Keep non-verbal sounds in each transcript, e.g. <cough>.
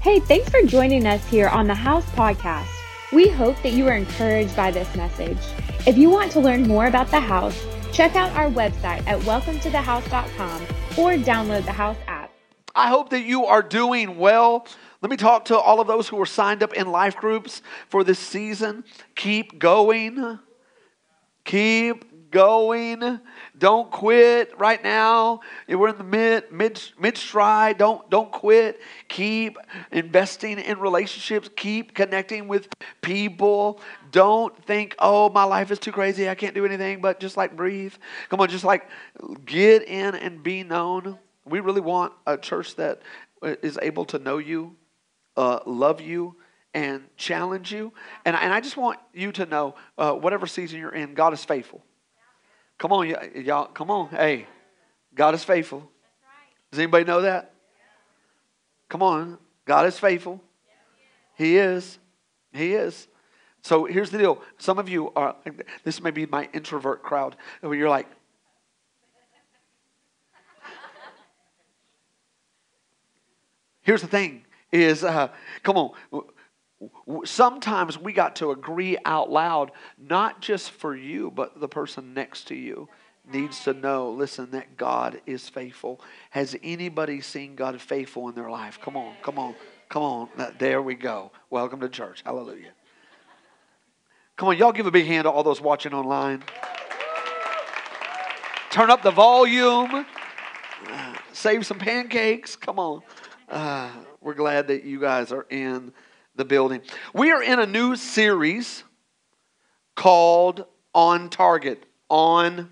Hey, thanks for joining us here on the House Podcast. We hope that you are encouraged by this message. If you want to learn more about the house, check out our website at welcometothehouse.com or download the House app. I hope that you are doing well. Let me talk to all of those who are signed up in life groups for this season. Keep going. Keep going. Don't quit right now. We're in the mid mid mid stride. Don't don't quit. Keep investing in relationships. Keep connecting with people. Don't think, oh, my life is too crazy. I can't do anything but just like breathe. Come on, just like get in and be known. We really want a church that is able to know you, uh, love you, and challenge you. And, and I just want you to know, uh, whatever season you're in, God is faithful. Come on, y'all. Come on. Hey, God is faithful. Does anybody know that? Come on. God is faithful. He is. He is. So here's the deal. Some of you are, this may be my introvert crowd, where you're like, <laughs> here's the thing is, uh, come on, sometimes we got to agree out loud, not just for you, but the person next to you needs to know listen, that God is faithful. Has anybody seen God faithful in their life? Come on, come on, come on. There we go. Welcome to church. Hallelujah. Come on, y'all give a big hand to all those watching online. Turn up the volume. Uh, save some pancakes. Come on. Uh, we're glad that you guys are in the building. We are in a new series called On Target. On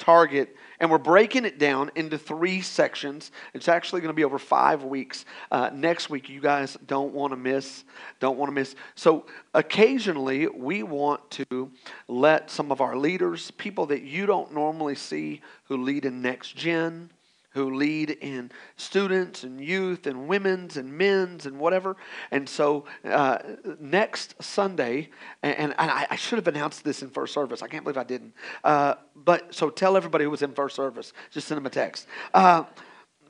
Target. And we're breaking it down into three sections. It's actually going to be over five weeks. Uh, next week, you guys don't want to miss. Don't want to miss. So, occasionally, we want to let some of our leaders, people that you don't normally see who lead in next gen, who lead in students and youth and women's and men's and whatever. And so uh, next Sunday, and, and I, I, should have announced this in first service. I can't believe I didn't. Uh, but so tell everybody who was in first service. Just send them a text. Uh,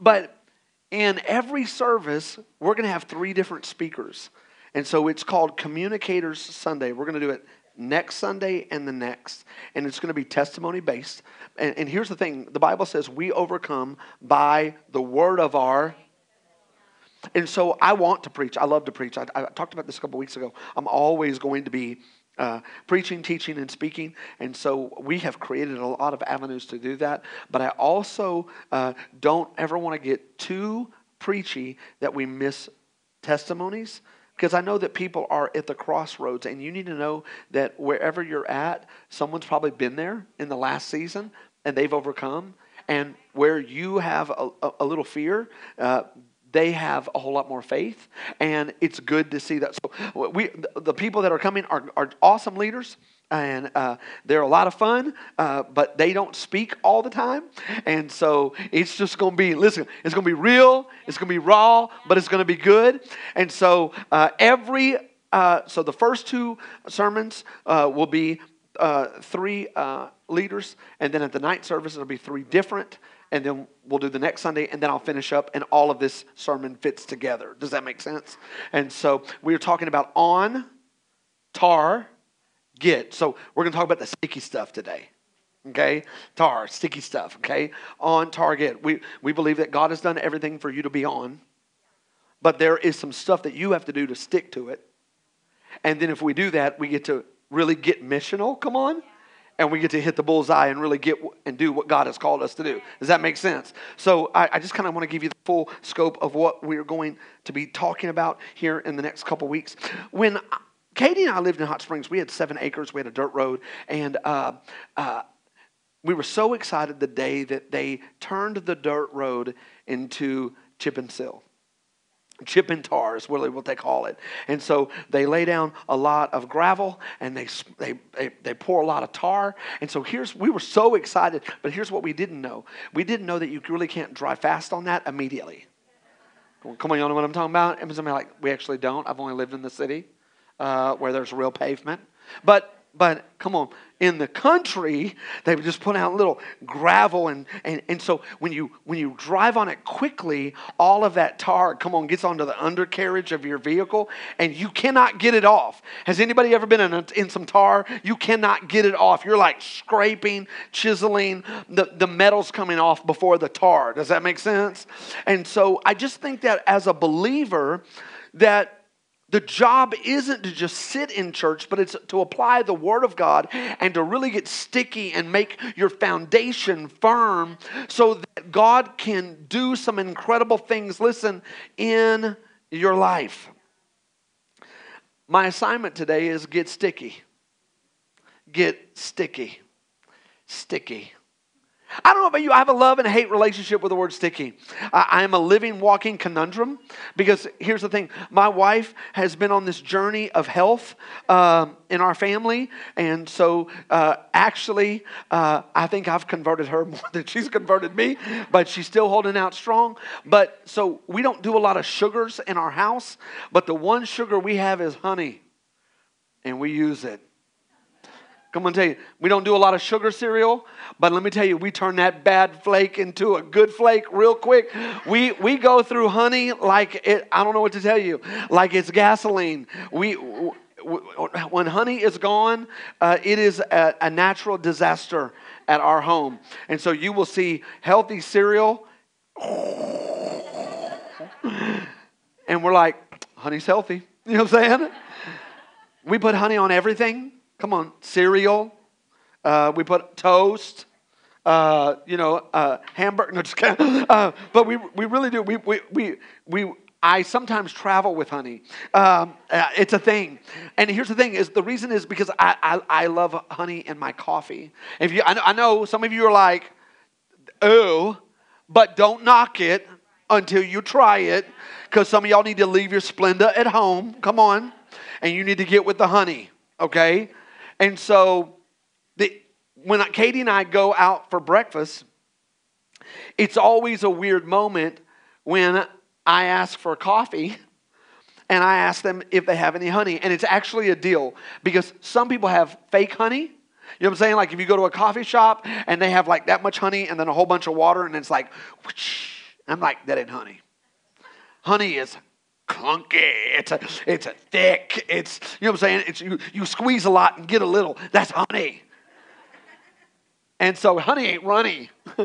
but in every service, we're going to have three different speakers. And so it's called Communicators Sunday. We're going to do it next Sunday and the next. And it's going to be testimony based. And, and here's the thing the Bible says we overcome by the word of our. And so I want to preach. I love to preach. I, I talked about this a couple weeks ago. I'm always going to be uh, preaching, teaching, and speaking. And so we have created a lot of avenues to do that. But I also uh, don't ever want to get too preachy that we miss testimonies because I know that people are at the crossroads, and you need to know that wherever you're at, someone's probably been there in the last season and they've overcome. And where you have a, a, a little fear, uh, they have a whole lot more faith, and it's good to see that. So we, the people that are coming are, are awesome leaders and uh, they're a lot of fun, uh, but they don't speak all the time. And so it's just going to be, listen, it's going to be real, it's going to be raw, but it's going to be good. And so uh, every, uh, so the first two sermons uh, will be uh, three leaders, and then at the night service, it'll be three different. And then we'll do the next Sunday, and then I'll finish up, and all of this sermon fits together. Does that make sense? And so we are talking about on, tar, get. So we're going to talk about the sticky stuff today. Okay? Tar, sticky stuff, okay? On target. We, we believe that God has done everything for you to be on, but there is some stuff that you have to do to stick to it. And then if we do that, we get to really get missional, come on? And we get to hit the bullseye and really get and do what God has called us to do. Does that make sense? So I, I just kind of want to give you the full scope of what we're going to be talking about here in the next couple weeks. When Katie and I lived in Hot Springs. We had seven acres. We had a dirt road, and uh, uh, we were so excited the day that they turned the dirt road into chip and seal. Chip and tar is really what they call it. And so they lay down a lot of gravel and they, they, they, they pour a lot of tar. And so here's, we were so excited, but here's what we didn't know. We didn't know that you really can't drive fast on that immediately. Come on, you know what I'm talking about? And somebody like, we actually don't. I've only lived in the city uh, where there's real pavement. But But come on, in the country, they would just put out little gravel and, and, and so when you when you drive on it quickly, all of that tar, come on, gets onto the undercarriage of your vehicle and you cannot get it off. Has anybody ever been in, a, in some tar? You cannot get it off. You're like scraping, chiseling, the, the metal's coming off before the tar. Does that make sense? And so I just think that as a believer, that the job isn't to just sit in church, but it's to apply the Word of God and to really get sticky and make your foundation firm so that God can do some incredible things, listen, in your life. My assignment today is get sticky. Get sticky. Sticky. I don't know about you, I have a love and hate relationship with the word sticky. I, am a living, walking conundrum because here's the thing my wife has been on this journey of health um, in our family. And so, uh, actually, uh, I think I've converted her <laughs> more than she's converted me, but she's still holding out strong. But so, we don't do a lot of sugars in our house, but the one sugar we have is honey, and we use it. Come on, tell you, we don't do a lot of sugar cereal, but let me tell you, we turn that bad flake into a good flake real quick. We we go through honey like it. I don't know what to tell you, like it's gasoline. We when honey is gone, uh, it is a, a natural disaster at our home, and so you will see healthy cereal, and we're like, honey's healthy. You know what I'm saying? We put honey on everything. Come on, cereal. Uh, we put toast. Uh, you know, uh, hamburger. No, just kidding. <laughs> Uh, but we, we really do. We, we, we, we, I sometimes travel with honey. Um, uh, it's a thing. And here's the thing: is the reason is because I, I, I love honey in my coffee. If you, I, I know some of you are like, oh, but don't knock it until you try it, because some of y'all need to leave your Splenda at home. Come on, and you need to get with the honey. Okay. And so the, when Katie and I go out for breakfast, it's always a weird moment when I ask for coffee and I ask them if they have any honey. And it's actually a deal because some people have fake honey. You know what I'm saying? Like if you go to a coffee shop and they have like that much honey and then a whole bunch of water and it's like, whoosh, I'm like, that ain't honey. Honey is clunky. It's a, it's a thick. It's you know what I'm saying. It's you, you squeeze a lot and get a little. That's honey. And so honey ain't runny. <laughs>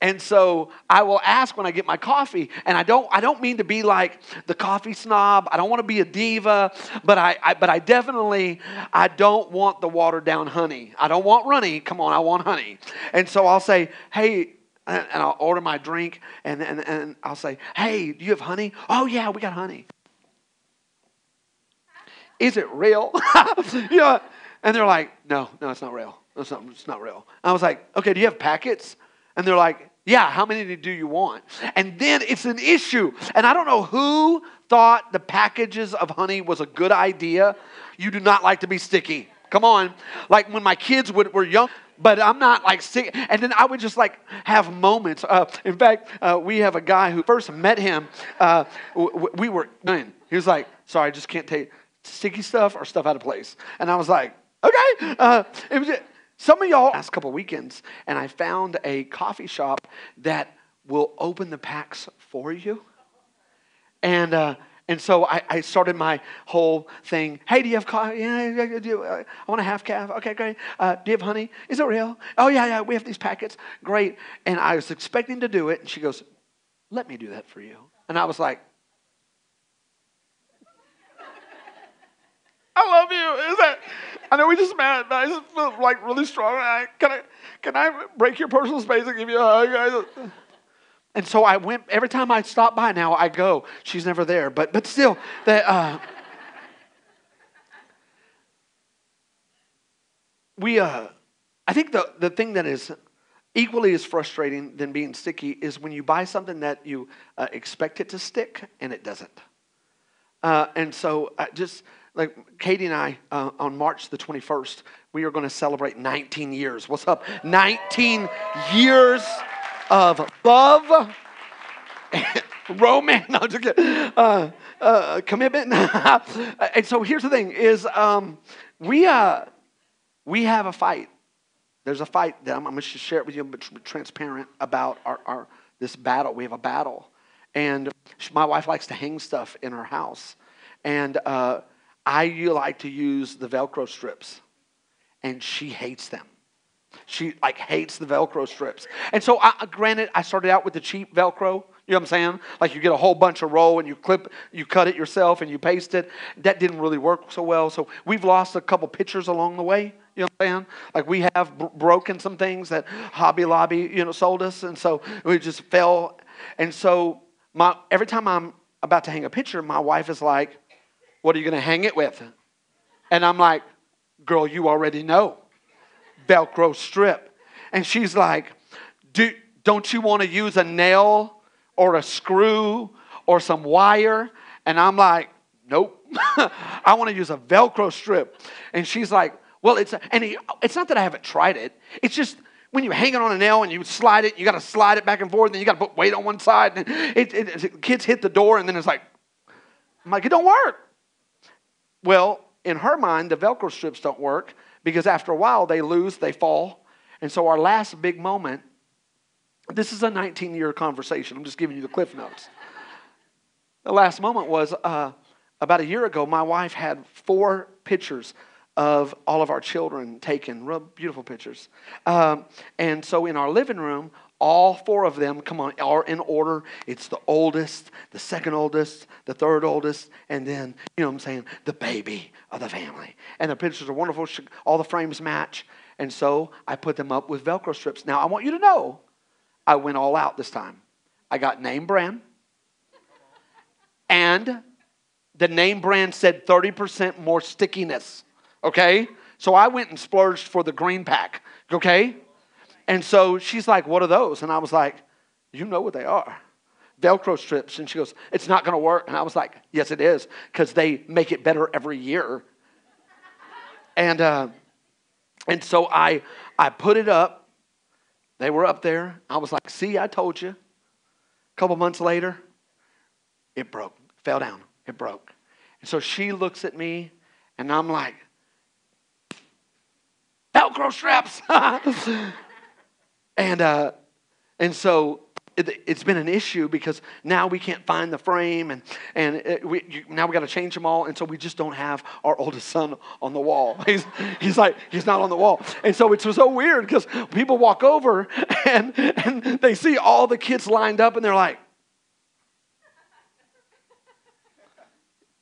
and so I will ask when I get my coffee, and I don't I don't mean to be like the coffee snob. I don't want to be a diva, but I, I but I definitely I don't want the watered down honey. I don't want runny. Come on, I want honey. And so I'll say, hey, and, I'll order my drink, and, and, and I'll say, Hey, do you have honey? Oh, yeah, we got honey. Is it real? <laughs> you know, and they're like, No, no, it's not real. It's not, it's not real. I was like, Okay, do you have packets? And they're like, Yeah, how many do you want? And then it's an issue. And I don't know who thought the packages of honey was a good idea. You do not like to be sticky. Come on. Like when my kids would, were young, but I'm not like sick. And then I would just like have moments. Uh, in fact, uh, we have a guy who first met him. Uh, we were in. He was like, "Sorry, I just can't take sticky stuff or stuff out of place." And I was like, "Okay." Uh, it was some of y'all last couple weekends, and I found a coffee shop that will open the packs for you. And uh, and so I, I, started my whole thing. Hey, do you have coffee? Yeah, do uh, I want a half caf. Okay, great. Uh, do you have honey? Is it real? Oh, yeah, yeah, we have these packets. Great. And I was expecting to do it. And she goes, let me do that for you. And I was like, I love you. Is that? I know we just met, but I just feel like really strong. I, can I, can I break your personal space and give you a hug? And so I went, every time I stop by now, I go. She's never there, but, but still, that, uh, we, uh, I think the, the thing that is equally as frustrating than being sticky is when you buy something that you uh, expect it to stick and it doesn't. Uh, and so I just like Katie and I uh, on March the 21st, we are going to celebrate 19 years. What's up? 19 years of love, <laughs> romance, no, uh, uh, commitment. <laughs> and so here's the thing: is um, we uh, we have a fight. There's a fight that I'm, I'm going to share it with you, but transparent about our, our this battle. We have a battle, and my wife likes to hang stuff in her house, and uh, I like to use the Velcro strips, and she hates them. She like hates the Velcro strips. And so, I, granted, I started out with the cheap Velcro. You know what I'm saying? Like you get a whole bunch of roll and you clip, you cut it yourself and you paste it. That didn't really work so well. So we've lost a couple pictures along the way. You know what I'm saying? Like we have b- broken some things that Hobby Lobby, you know, sold us, and so we just fell. And so my every time I'm about to hang a picture, my wife is like, "What are you going to hang it with?" And I'm like, "Girl, you already know." Velcro strip. And she's like, Do, Don't you want to use a nail or a screw or some wire? And I'm like, Nope. <laughs> I want to use a Velcro strip. And she's like, Well, it's, a, and he, it's not that I haven't tried it. It's just when you hang it on a nail and you slide it, you got to slide it back and forth, and you got to put weight on one side. And it, it, it, kids hit the door, and then it's like, I'm like, it don't work. Well, in her mind, the Velcro strips don't work because after a while they lose, they fall. And so our last big moment, this is a 19 year conversation. I'm just giving you the cliff notes. The last moment was uh, about a year ago, my wife had four pictures of all of our children taken, real beautiful pictures. Um, and so in our living room, all four of them, come on, are in order. It's the oldest, the second oldest, the third oldest, and then, you know what I'm saying, the baby of the family. And the pictures are wonderful. All the frames match. And so I put them up with Velcro strips. Now, I want you to know, I went all out this time. I got name brand, and the name brand said 30% more stickiness. Okay? So I went and splurged for the green pack. Okay? And so she's like, What are those? And I was like, You know what they are. Velcro strips. And she goes, It's not going to work. And I was like, Yes, it is, because they make it better every year. And, uh, and so I, I put it up. They were up there. I was like, See, I told you. A couple months later, it broke, fell down. It broke. And so she looks at me, and I'm like, Velcro straps. <laughs> And, uh, and so it, has been an issue because now we can't find the frame and, and it, we, you, now we got to change them all. And so we just don't have our oldest son on the wall. <laughs> He's, he's like, he's not on the wall. And so it's so weird because people walk over <laughs> and, and they see all the kids lined up and they're like,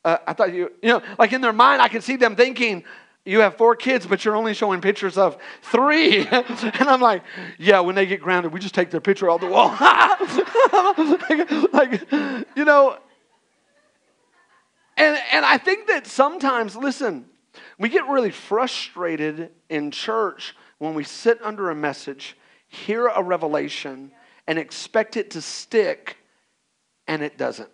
uh, I thought you, you know, like in their mind, I can see them thinking, you have four kids, but you're only showing pictures of three. <laughs> and I'm like, yeah, when they get grounded, we just take their picture off the wall. like, <laughs> like, you know, and, and I think that sometimes, listen, we get really frustrated in church when we sit under a message, hear a revelation, and expect it to stick, and it doesn't.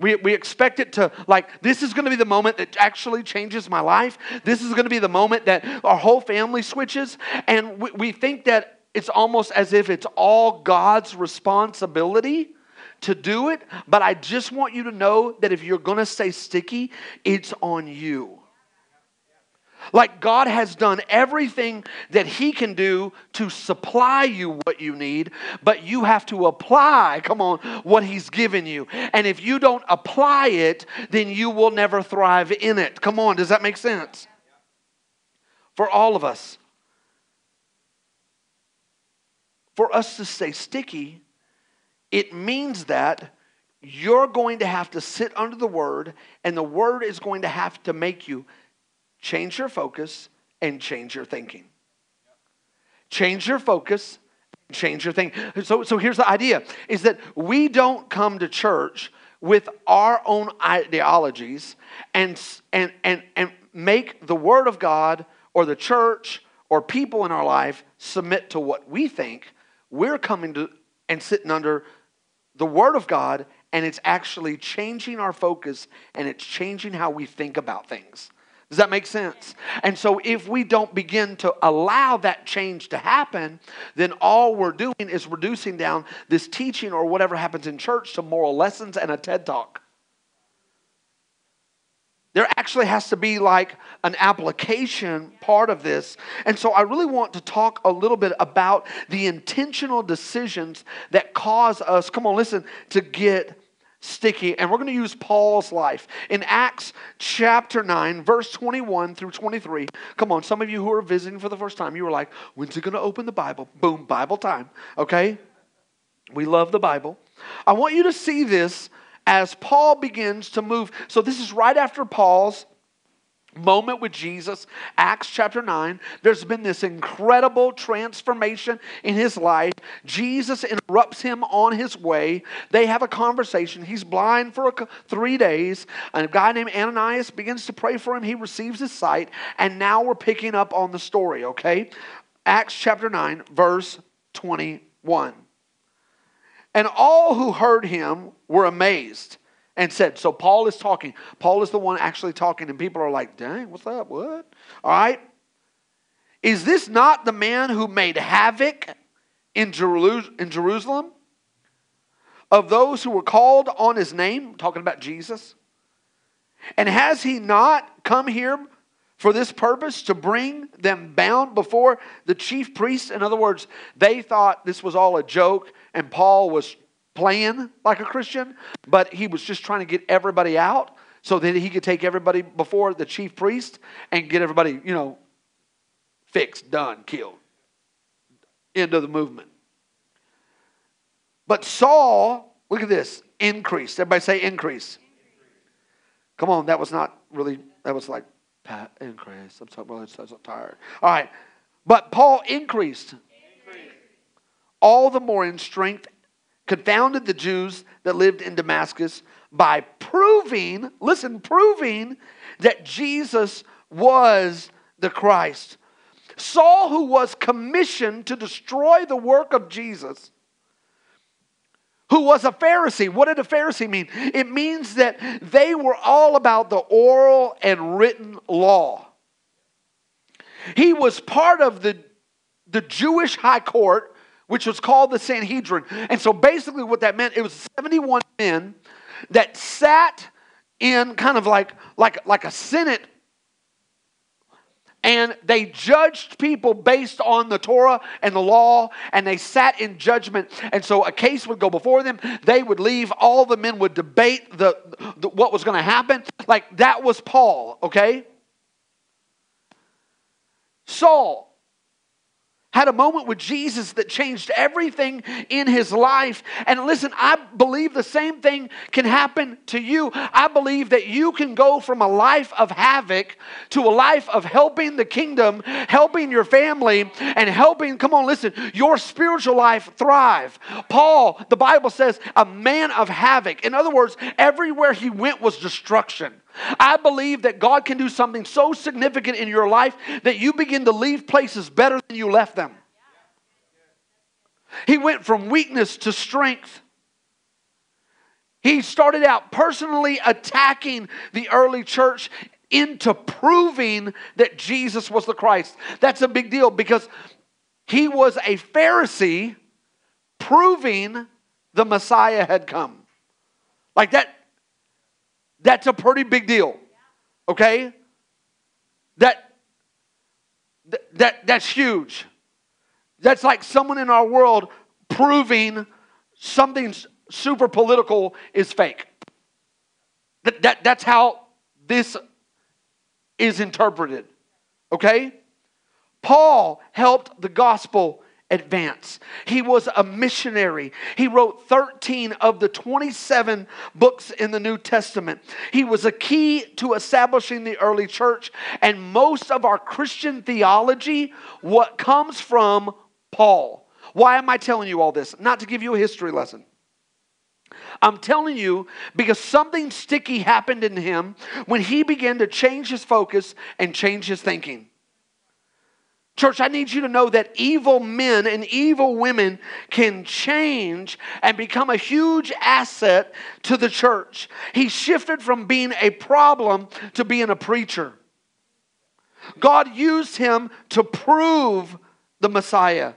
We, we expect it to, like, this is going to be the moment that actually changes my life. This is going to be the moment that our whole family switches. And we, we think that it's almost as if it's all God's responsibility to do it. But I just want you to know that if you're going to stay sticky, it's on you. Like God has done everything that He can do to supply you what you need, but you have to apply, come on, what He's given you. And if you don't apply it, then you will never thrive in it. Come on, does that make sense? For all of us. For us to stay sticky, it means that you're going to have to sit under the Word, and the Word is going to have to make you change your focus and change your thinking. Change your focus, change your thinking. So, so here's the idea is that we don't come to church with our own ideologies and, and, and, and make the Word of God or the church or people in our life submit to what we think. We're coming to and sitting under the Word of God, and it's actually changing our focus and it's changing how we think about things. Does that make sense? And so, if we don't begin to allow that change to happen, then all we're doing is reducing down this teaching or whatever happens in church to moral lessons and a TED talk. there actually has to be like an application part of this. And so I really want to talk a little bit about the intentional decisions that cause us, come on, listen, to get sticky. And we're going to use Paul's life. In Acts chapter 9, verse 21 through 23. Come on, some of you who are visiting for the first time, you were like, when's he going to open the Bible? Boom, Bible time. Okay? We love the Bible. I want you to see this as Paul begins to move. So, this is right after Paul's moment with Jesus, Acts chapter 9. There's been this incredible transformation in his life. Jesus interrupts him on his way. They have a conversation. He's blind for a, three days. A guy named Ananias begins to pray for him. He receives his sight. And now we're picking up on the story, okay? Acts chapter 9, verse 21. And all who heard him were amazed and said, So Paul is talking. Paul is the one actually talking, and people are like, Dang, what's up? What? All right. Is this not the man who made havoc in Jerusalem of those who were called on his name? Talking about Jesus. And has he not come here for this purpose to bring them bound before the chief priests? In other words, they thought this was all a joke and Paul was playing like a Christian, but he was just trying to get everybody out so that he could take everybody before the chief priest and get everybody, you know, fixed, done, killed. End of the movement. But Saul, look at this, increased. Everybody say increase. Come on, that was not really, that was like, Pat, increase. I'm so, well, I'm so tired. All right. But Paul increased all the more in strength, confounded the Jews that lived in Damascus by proving, listen, proving that Jesus was the Christ. Saul, who was commissioned to destroy the work of Jesus, who was a Pharisee. What did a Pharisee mean? It means that they were all about the oral and written law. He was part of the, the Jewish high court which was called the Sanhedrin. And so basically, what that meant, it was 71 men that sat in kind of like, like, like a Senate and they judged people based on the Torah and the law, and they sat in judgment. And so a case would go before them. They would leave. All the men would debate the, the what was going to happen. Like that was Paul. Okay. Saul had a moment with Jesus that changed everything in his life. And listen, I believe the same thing can happen to you. I believe that you can go from a life of havoc to a life of helping the kingdom, helping your family, and helping, come on, listen, your spiritual life thrive. Paul, the Bible says, a man of havoc. In other words, everywhere he went was destruction. I believe that God can do something so significant in your life that you begin to leave places better than you left them. He went from weakness to strength. He started out personally attacking the early church into proving that Jesus was the Christ. That's a big deal because he was a Pharisee proving the Messiah had come. Like that, that's a pretty big deal. Okay? That, that, that's huge. That's like someone in our world proving something super political is fake. That, that, that's how this is interpreted. Okay? Paul helped the gospel advance. He was a missionary. He wrote 13 of the 27 books in the New Testament. He was a key to establishing the early church, and most of our Christian theology what comes from Paul. Why am I telling you all this? Not to give you a history lesson. I'm telling you because something sticky happened in him when he began to change his focus and change his thinking. Church, I need you to know that evil men and evil women can change and become a huge asset to the church. He shifted from being a problem to being a preacher. God used him to prove the Messiah.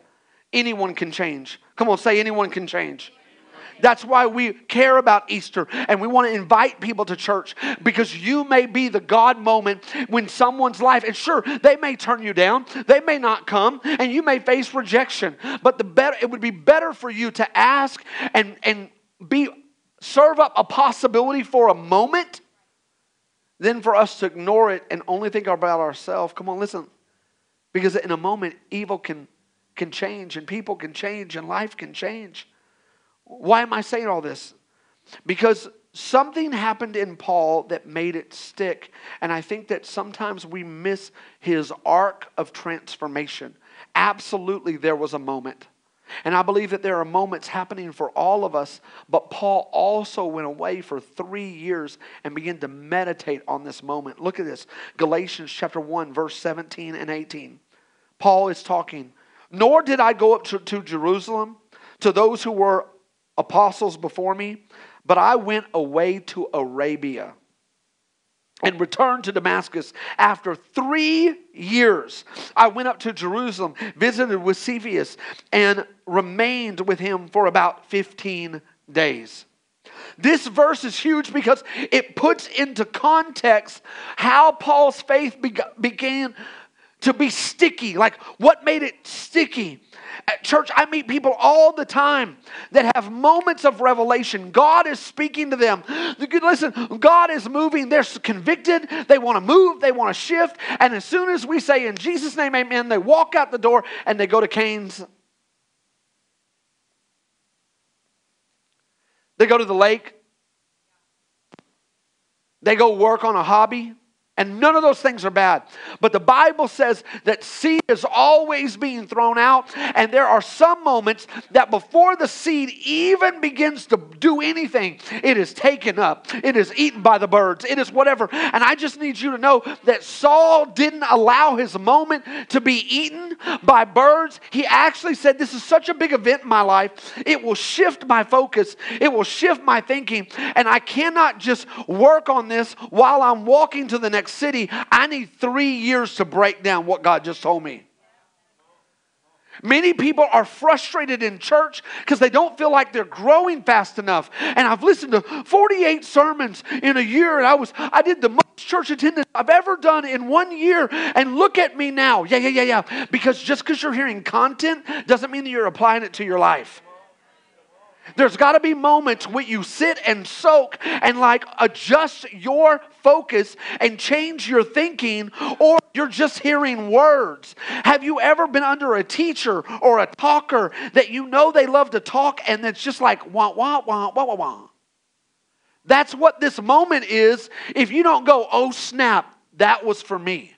Anyone can change. Come on, say anyone can change. That's why we care about Easter and we want to invite people to church because you may be the God moment when someone's life, and sure, they may turn you down, they may not come, and you may face rejection. But the better it would be better for you to ask and, and be serve up a possibility for a moment than for us to ignore it and only think about ourselves. Come on, listen. Because in a moment, evil can, can change and people can change and life can change. Why am I saying all this? Because something happened in Paul that made it stick. And I think that sometimes we miss his arc of transformation. Absolutely, there was a moment. And I believe that there are moments happening for all of us, but Paul also went away for three years and began to meditate on this moment. Look at this Galatians chapter 1, verse 17 and 18. Paul is talking, Nor did I go up to, to Jerusalem to those who were apostles before me, but I went away to Arabia and returned to Damascus after three years. I went up to Jerusalem, visited with Cephas, and remained with him for about 15 days. This verse is huge because it puts into context how Paul's faith began to be sticky. Like, what made it sticky? At church, I meet people all the time that have moments of revelation. God is speaking to them. Listen, God is moving. They're convicted. They want to move. They want to shift. And as soon as we say, in Jesus' name, amen, they walk out the door and they go to Cane's. They go to the lake. They go work on a hobby. And none of those things are bad. But the Bible says that seed is always being thrown out. And there are some moments that before the seed even begins to do anything, it is taken up. It is eaten by the birds. It is whatever. And I just need you to know that Saul didn't allow his moment to be eaten by birds. He actually said, This is such a big event in my life. It will shift my focus, it will shift my thinking. And I cannot just work on this while I'm walking to the next city, I need three years to break down what God just told me. Many people are frustrated in church because they don't feel like they're growing fast enough. And I've listened to 48 sermons in a year, and I was I did the most church attendance I've ever done in one year. And look at me now. Yeah, yeah, yeah, yeah. Because just because you're hearing content doesn't mean that you're applying it to your life. There's got to be moments where you sit and soak and like adjust your focus and change your thinking, or you're just hearing words. Have you ever been under a teacher or a talker that you know they love to talk and it's just like wah, wah, wah, wah, wah, wah? That's what this moment is. If you don't go, oh snap, that was for me.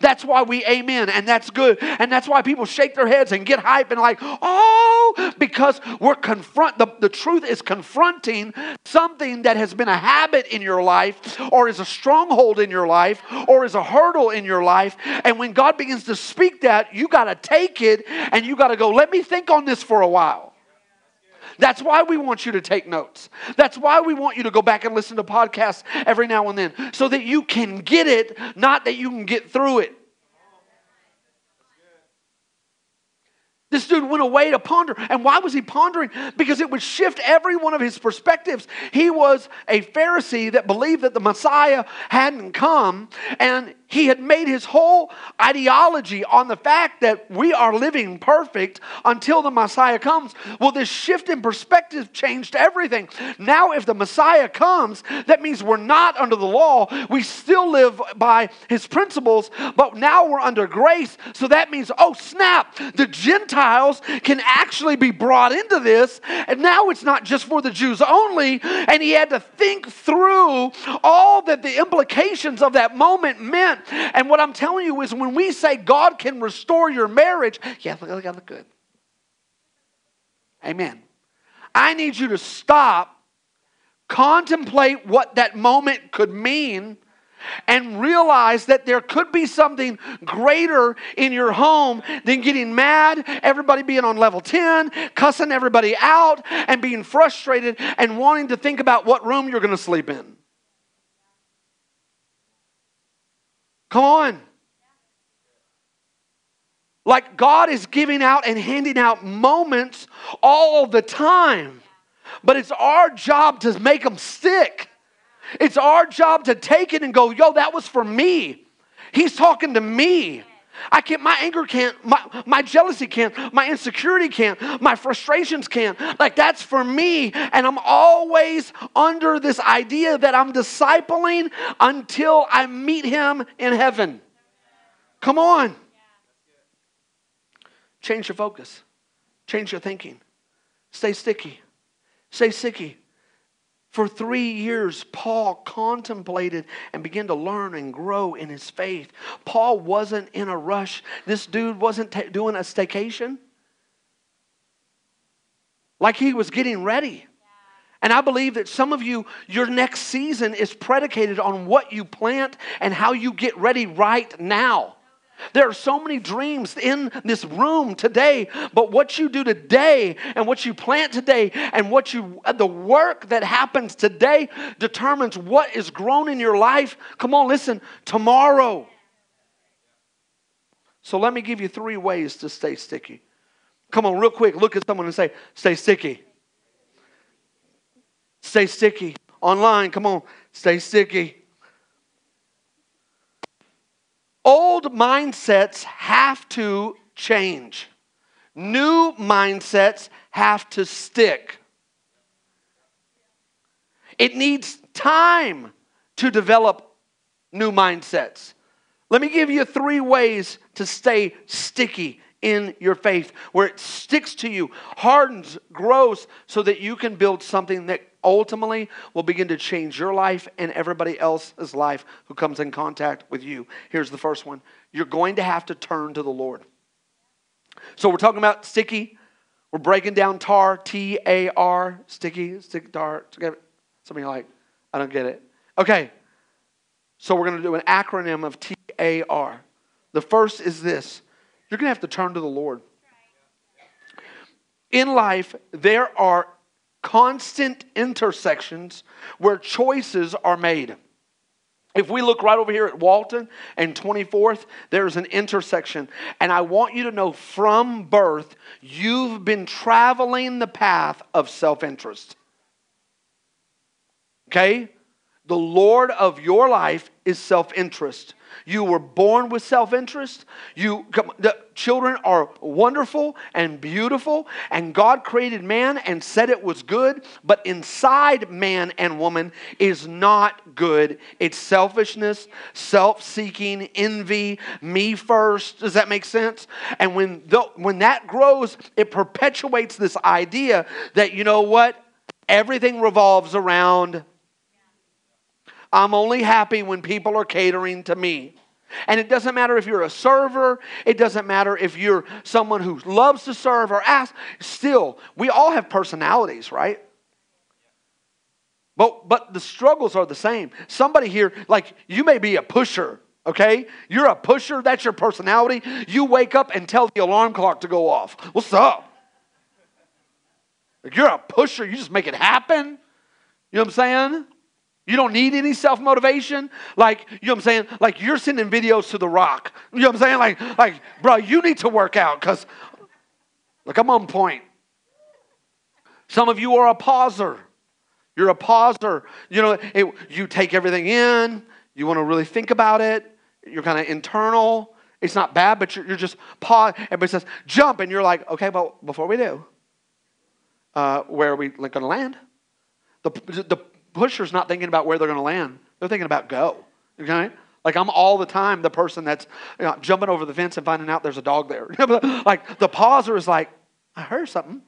That's why we amen, and that's good. And that's why people shake their heads and get hype and like, oh, because we're confront the, the truth is confronting something that has been a habit in your life, or is a stronghold in your life, or is a hurdle in your life. And when God begins to speak that, you gotta take it and you gotta go, let me think on this for a while. That's why we want you to take notes. That's why we want you to go back and listen to podcasts every now and then so that you can get it, not that you can get through it. This dude went away to ponder. And why was he pondering? Because it would shift every one of his perspectives. He was a Pharisee that believed that the Messiah hadn't come, and he had made his whole ideology on the fact that we are living perfect until the Messiah comes. Well, this shift in perspective changed everything. Now, if the Messiah comes, that means we're not under the law. We still live by his principles, but now we're under grace. So that means, oh, snap, the Gentiles can actually be brought into this. And now it's not just for the Jews only. And he had to think through all that the implications of that moment meant and what I'm telling you is when we say God can restore your marriage, yeah, look, look, look good. Amen. I need you to stop, contemplate what that moment could mean, and realize that there could be something greater in your home than getting mad, everybody being on level 10, cussing everybody out, and being frustrated and wanting to think about what room you're going to sleep in. Come on. Like God is giving out and handing out moments all the time But it's our job to make them stick. It's our job to take it and go, yo, that was for me. He's talking to me. I can't, my anger can't, my, my jealousy can't, my insecurity can't, my frustrations can't. Like that's for me. And I'm always under this idea that I'm discipling until I meet him in heaven. Come on. Change your focus, change your thinking, stay sticky, stay sticky. For three years, Paul contemplated and began to learn and grow in his faith. Paul wasn't in a rush. This dude wasn't doing a staycation. Like he was getting ready. And I believe that some of you, your next season is predicated on what you plant and how you get ready right now. There are so many dreams in this room today, but what you do today and what you plant today and what you the work that happens today determines what is grown in your life. Come on, listen, tomorrow. So let me give you three ways to stay sticky. Come on, real quick, look at someone and say, stay sticky. Stay sticky. Online, come on, stay sticky. Old mindsets have to change. New mindsets have to stick. It needs time to develop new mindsets. Let me give you three ways to stay sticky in your faith, where it sticks to you, hardens, grows, so that you can build something that ultimately will begin to change your life and everybody else's life who comes in contact with you. Here's the first one you're going to have to turn to the Lord. So we're talking about sticky. We're breaking down tar, T A R, sticky, stick, tar. Some of you like, I don't get it. Okay, so we're going to do an acronym of T A R. The first is this you're going to have to turn to the Lord. In life, there are constant intersections where choices are made. If we look right over here at Walton and 24th, there's an intersection. And I want you to know from birth, you've been traveling the path of self interest. Okay? The Lord of your life is self interest. You were born with self interest. You, the children are wonderful and beautiful, and God created man and said it was good, but inside man and woman is not good. It's selfishness, self seeking, envy, me first. Does that make sense? And when, the, when that grows, it perpetuates this idea that, you know what? Everything revolves around I'm only happy when people are catering to me. And it doesn't matter if you're a server, it doesn't matter if you're someone who loves to serve or ask. Still, we all have personalities, right? But, but the struggles are the same. Somebody here, like you may be a pusher, okay? You're a pusher, that's your personality. You wake up and tell the alarm clock to go off. What's up? Like you're a pusher, you just make it happen. You know what I'm saying? You don't need any self motivation. Like, you know what I'm saying? Like, you're sending videos to The Rock. You know what I'm saying? Like, like bro, you need to work out because, like, I'm on point. Some of you are a pauser. You're a pauser. You know, it, you take everything in, you want to really think about it, you're kind of internal. It's not bad, but you're, you're just pause. Everybody says, jump, and you're like, okay, well, before we do, uh, where are we like, going to land? The, the pusher's not thinking about where they're going to land. They're thinking about go. Okay? Like I'm all the time the person that's you know, jumping over the fence and finding out there's a dog there. <laughs> like the pauser is like, I heard something.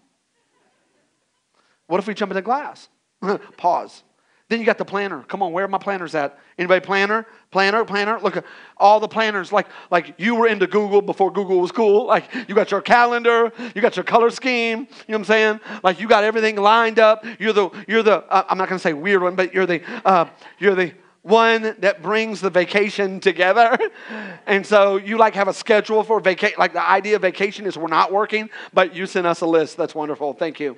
What if we jump in the glass? <laughs> Pause. Then you got the planner. Come on, where are my planners at? Anybody planner? Planner, planner. Look all the planners. Like, like you were into Google before Google was cool. Like you got your calendar, you got your color scheme. You know what I'm saying? Like you got everything lined up. You're the you're the uh, I'm not gonna say weird one, but you're the uh, you're the one that brings the vacation together. <laughs> And so you like have a schedule for vacation. Like the idea of vacation is we're not working, but you sent us a list. That's wonderful. Thank you.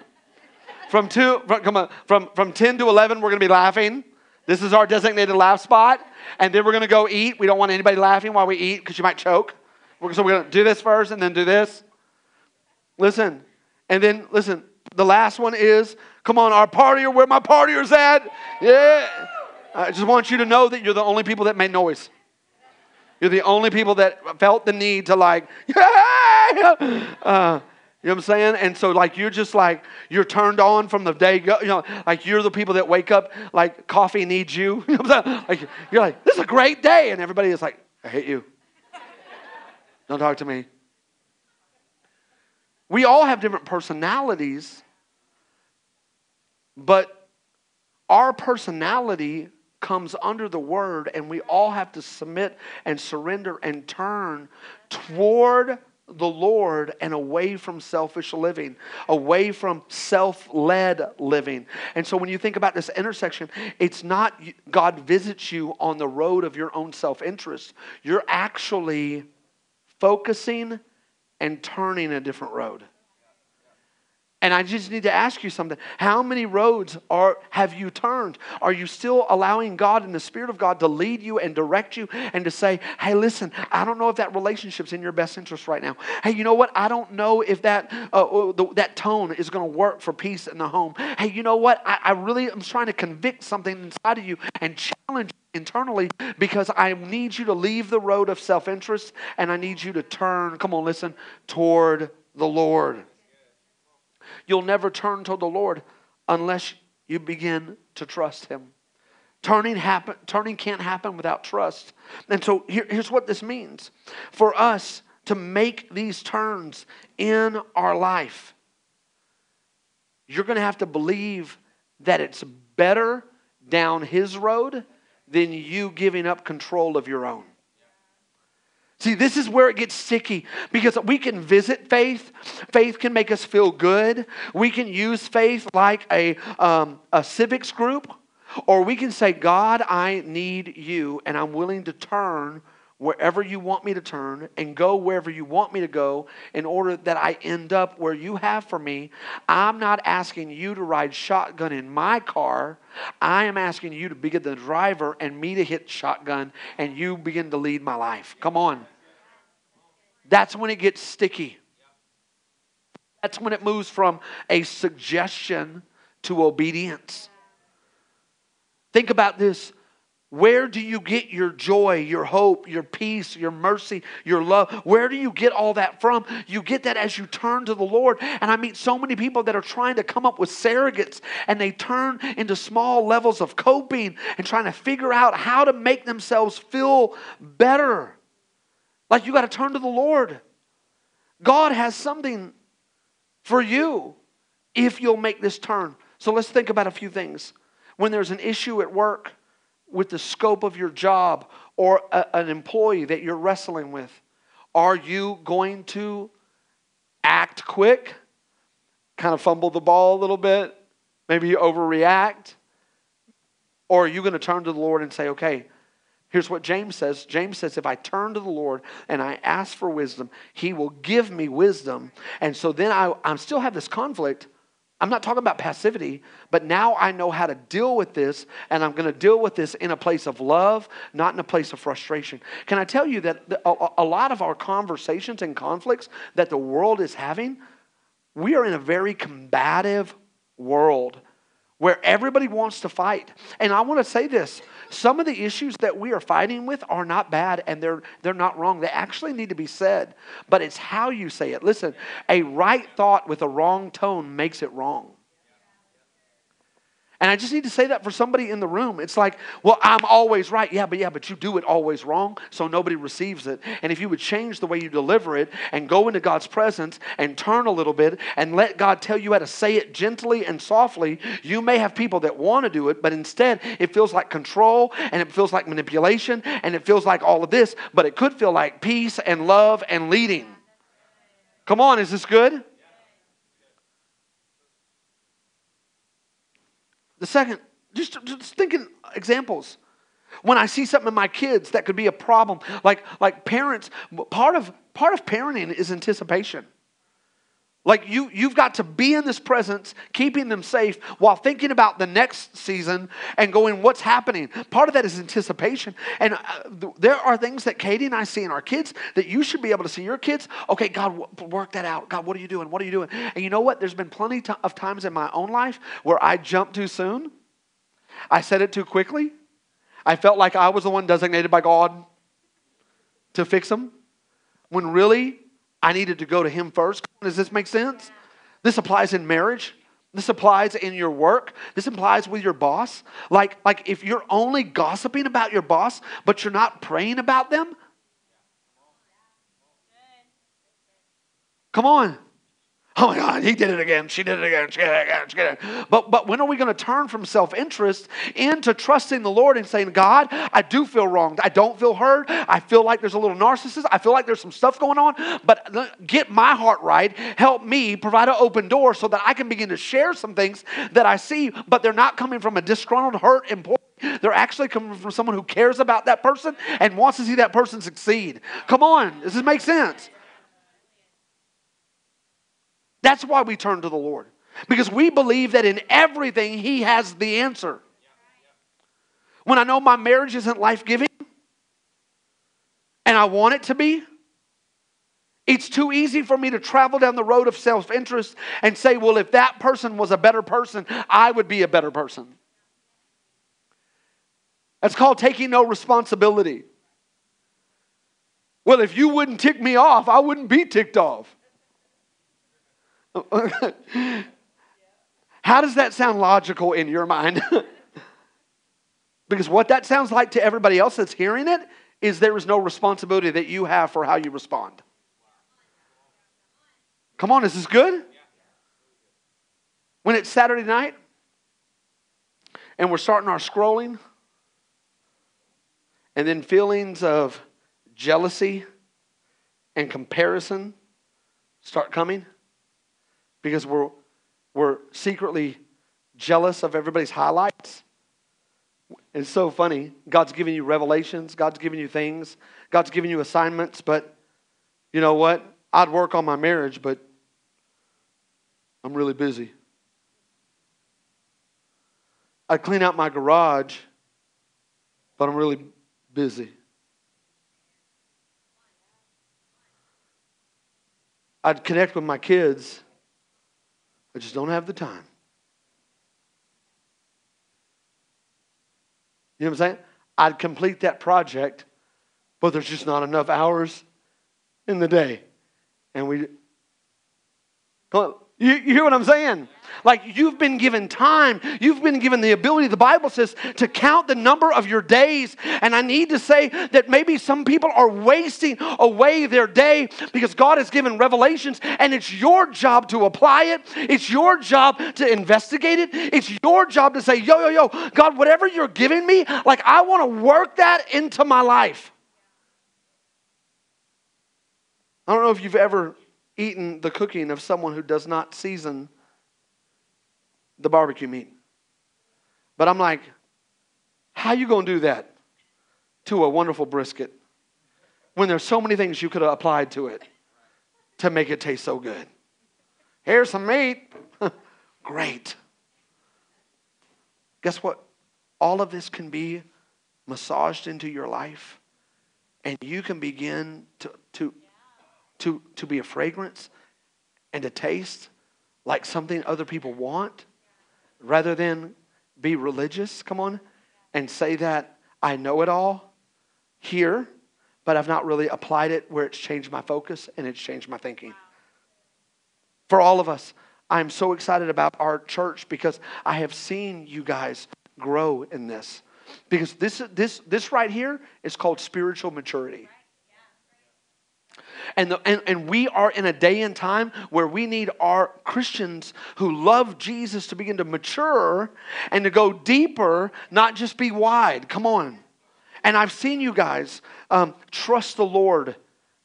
From two, from, come on, from, from 10 to 11, we're going to be laughing. This is our designated laugh spot. And then we're going to go eat. We don't want anybody laughing while we eat because you might choke. So we're going to do this first and then do this. Listen. And then, listen, The last one is, come on, our partier, where my partier's at. Yeah. I just want you to know that you're the only people that made noise. You're the only people that felt the need to like, <laughs> yeah. Uh, you know what I'm saying? And so, like, you're just like, you're turned on from the day, go, you know, like you're the people that wake up, like, coffee needs you. <laughs> you know what I'm saying? Like, you're like, this is a great day. And everybody is like, I hate you. Don't talk to me. We all have different personalities, but our personality comes under the word, and we all have to submit and surrender and turn toward the Lord and away from selfish living, away from self led living. And so when you think about this intersection, it's not God visits you on the road of your own self interest. You're actually focusing and turning a different road. And I just need to ask you something. How many roads are have you turned? Are you still allowing God and the Spirit of God to lead you and direct you and to say, hey, listen, I don't know if that relationship's in your best interest right now. Hey, you know what? I don't know if that, uh, uh the, that tone is going to work for peace in the home. Hey, you know what? I, I really am trying to convict something inside of you and challenge internally because I need you to leave the road of self interest and I need you to turn, come on, listen, toward the Lord. You'll never turn to the Lord unless you begin to trust Him. Turning, happen, turning can't happen without trust. And so here, here's what this means for us to make these turns in our life, you're going to have to believe that it's better down His road than you giving up control of your own. See, this is where it gets sticky because we can visit faith. Faith can make us feel good. We can use faith like a, um, a civics group, or we can say, God, I need you, and I'm willing to turn wherever you want me to turn and go wherever you want me to go in order that I end up where you have for me. I'm not asking you to ride shotgun in my car. I am asking you to be the driver and me to hit shotgun and you begin to lead my life. Come on. That's when it gets sticky. That's when it moves from a suggestion to obedience. Think about this where do you get your joy, your hope, your peace, your mercy, your love? Where do you get all that from? You get that as you turn to the Lord. And I meet so many people that are trying to come up with surrogates and they turn into small levels of coping and trying to figure out how to make themselves feel better. Like you got to turn to the Lord. God has something for you if you'll make this turn. So let's think about a few things. When there's an issue at work, with the scope of your job or a, an employee that you're wrestling with? Are you going to act quick, kind of fumble the ball a little bit, maybe you overreact? Or are you going to turn to the Lord and say, okay, here's what James says James says, if I turn to the Lord and I ask for wisdom, he will give me wisdom. And so then I, I still have this conflict I'm not talking about passivity, but now I know how to deal with this, and I'm going to deal with this in a place of love, not in a place of frustration. Can I tell you that a lot of our conversations and conflicts that the world is having, we are in a very combative world where everybody wants to fight. And I want to say this some of the issues that we are fighting with are not bad and they're, they're not wrong. They actually need to be said, but it's how you say it. Listen, a right thought with a wrong tone makes it wrong. And I just need to say that for somebody in the room. It's like, well, I'm always right. Yeah, but yeah, but you do it always wrong, so nobody receives it. And if you would change the way you deliver it and go into God's presence and turn a little bit and let God tell you how to say it gently and softly, you may have people that want to do it, but instead it feels like control and it feels like manipulation and it feels like all of this, but it could feel like peace and love and leading. Come on, is this good? The second, just, just thinking examples. When I see something in my kids that could be a problem, like, like parents, part of, part of parenting is anticipation. Like you, you've got to be in this presence, keeping them safe while thinking about the next season and going, what's happening? Part of that is anticipation. And uh, there are things that Katie and I see in our kids that you should be able to see your kids. Okay, God, work that out. God, what are you doing? What are you doing? And you know what? There's been plenty of times in my own life where I jumped too soon. I said it too quickly. I felt like I was the one designated by God to fix them. When really, I needed to go to Him first. Does this make sense? This applies in marriage. This applies in your work. This applies with your boss. Like, like if you're only gossiping about your boss, but you're not praying about them. Come on. Oh my God, he did it again. She did it again. She did it again. She did it. But, but when are we going to turn from self interest into trusting the Lord and saying, God, I do feel wronged. I don't feel heard. I feel like there's a little narcissist. I feel like there's some stuff going on. But get my heart right. Help me provide an open door so that I can begin to share some things that I see, but they're not coming from a disgruntled, hurt employee. They're actually coming from someone who cares about that person and wants to see that person succeed. Come on. Does this make sense? That's why we turn to the Lord. Because we believe that in everything He has the answer. When I know my marriage isn't life giving and I want it to be, it's too easy for me to travel down the road of self interest and say, well, if that person was a better person, I would be a better person. That's called taking no responsibility. Well, if you wouldn't tick me off, I wouldn't be ticked off. <laughs> How does that sound logical in your mind? <laughs> because what that sounds like to everybody else that's hearing it is there is no responsibility that you have for how you respond. Come on, is this good? When it's Saturday night and we're starting our scrolling, and then feelings of jealousy and comparison start coming because we're, we're secretly jealous of everybody's highlights. It's so funny. God's giving you revelations, God's giving you things, God's giving you assignments, but you know what? I'd work on my marriage, but I'm really busy. I'd clean out my garage, but I'm really busy. I'd connect with my kids, I just don't have the time. You know what I'm saying? I'd complete that project, but there's just not enough hours in the day. And we, you, you, hear what I'm saying? Like you've been given time, you've been given the ability, the Bible says, to count the number of your days. And I need to say that maybe some people are wasting away their day because God has given revelations, and it's your job to apply it. It's your job to investigate it. It's your job to say, yo, yo, yo, God, whatever you're giving me, like I want to work that into my life. I don't know if you've ever eaten the cooking of someone who does not season the barbecue meat. But I'm like, how you going to do that to a wonderful brisket when there's so many things you could have applied to it to make it taste so good? Here's some meat. <laughs> Great. Guess what? All of this can be massaged into your life, and you can begin to, to to, to be a fragrance and to taste like something other people want rather than be religious, come on, and say that I know it all here, but I've not really applied it where it's changed my focus and it's changed my thinking. For all of us, I'm so excited about our church because I have seen you guys grow in this. Because this, this, this right here is called spiritual maturity. And, the, and, and we are in a day and time where we need our Christians who love Jesus to begin to mature and to go deeper, not just be wide. Come on. And I've seen you guys um, trust the Lord.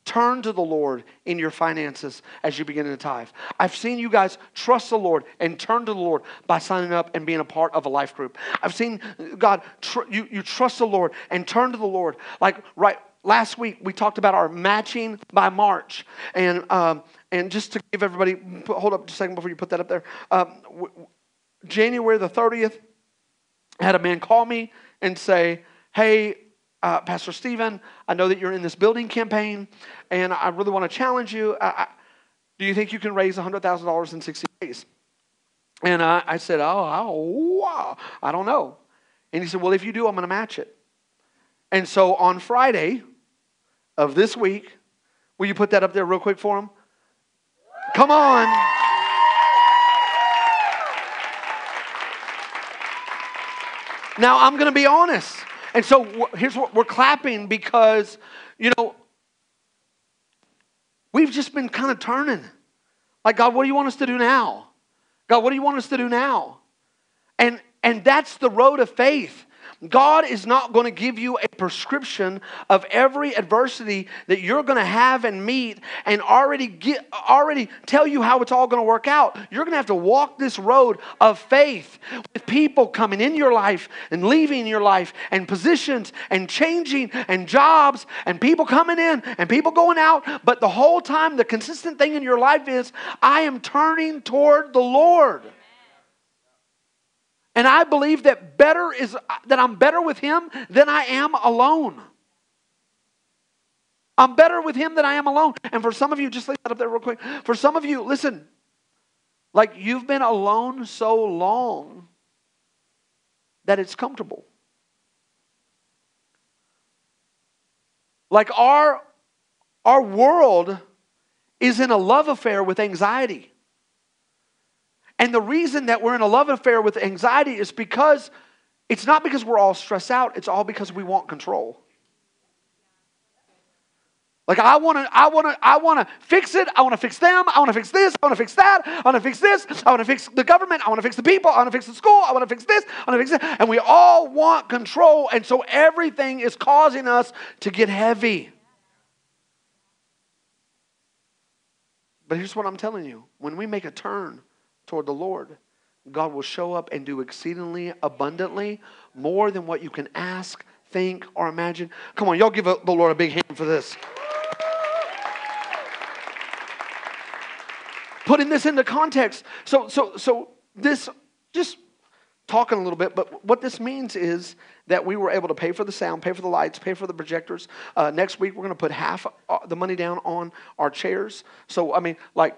Turn to the Lord in your finances as you begin to tithe. I've seen you guys trust the Lord and turn to the Lord by signing up and being a part of a life group. I've seen God, tr- you, you trust the Lord and turn to the Lord. Like, right, last week we talked about our matching by March, and um, and just to give everybody, hold up just a second before you put that up there. Um, w- January the thirtieth, I had a man call me and say, "Hey, uh, Pastor Stephen, I know that you're in this building campaign, and I really want to challenge you. I, I, do you think you can raise hundred thousand dollars in sixty days?" And I, I said, "Oh, oh I don't know." And he said, "Well, if you do, I'm going to match it." And so on Friday of this week, will you put that up there real quick for him? Come on. Now, I'm going to be honest. And so here's what we're clapping because, you know, we've just been kind of turning. Like, God, what do you want us to do now? God, what do you want us to do now? And and that's the road of faith. God is not going to give you a prescription of every adversity that you're going to have and meet and already get already tell you how it's all going to work out. You're going to have to walk this road of faith with people coming in your life and leaving your life and positions and changing and jobs and people coming in and people going out, but the whole time the consistent thing in your life is I am turning toward the Lord. And I believe that better is that I'm better with him than I am alone. I'm better with him than I am alone. And for some of you, just leave that up there real quick. For some of you, listen, like you've been alone so long that it's comfortable. Like our, our world is in a love affair with anxiety. And the reason that we're in a love affair with anxiety is because it's not because we're all stressed out, it's all because we want control. Like I want to, I want to, I want to fix it. I want to fix them. I want to fix this. I want to fix that. I want to fix this. I want to fix the government. I want to fix the people. I want to fix the school. I want to fix this. I want to fix it. And we all want control, and so everything is causing us to get heavy. But here's what I'm telling you: when we make a turn toward the Lord, God will show up and do exceedingly abundantly more than what you can ask, think, or imagine. Come on, y'all give the Lord a big hand for this. Putting this into context. So, so, so this just talking a little bit, but what this means is that we were able to pay for the sound, pay for the lights, pay for the projectors. Uh, next week, we're going to put half uh, the money down on our chairs. So, I mean, like,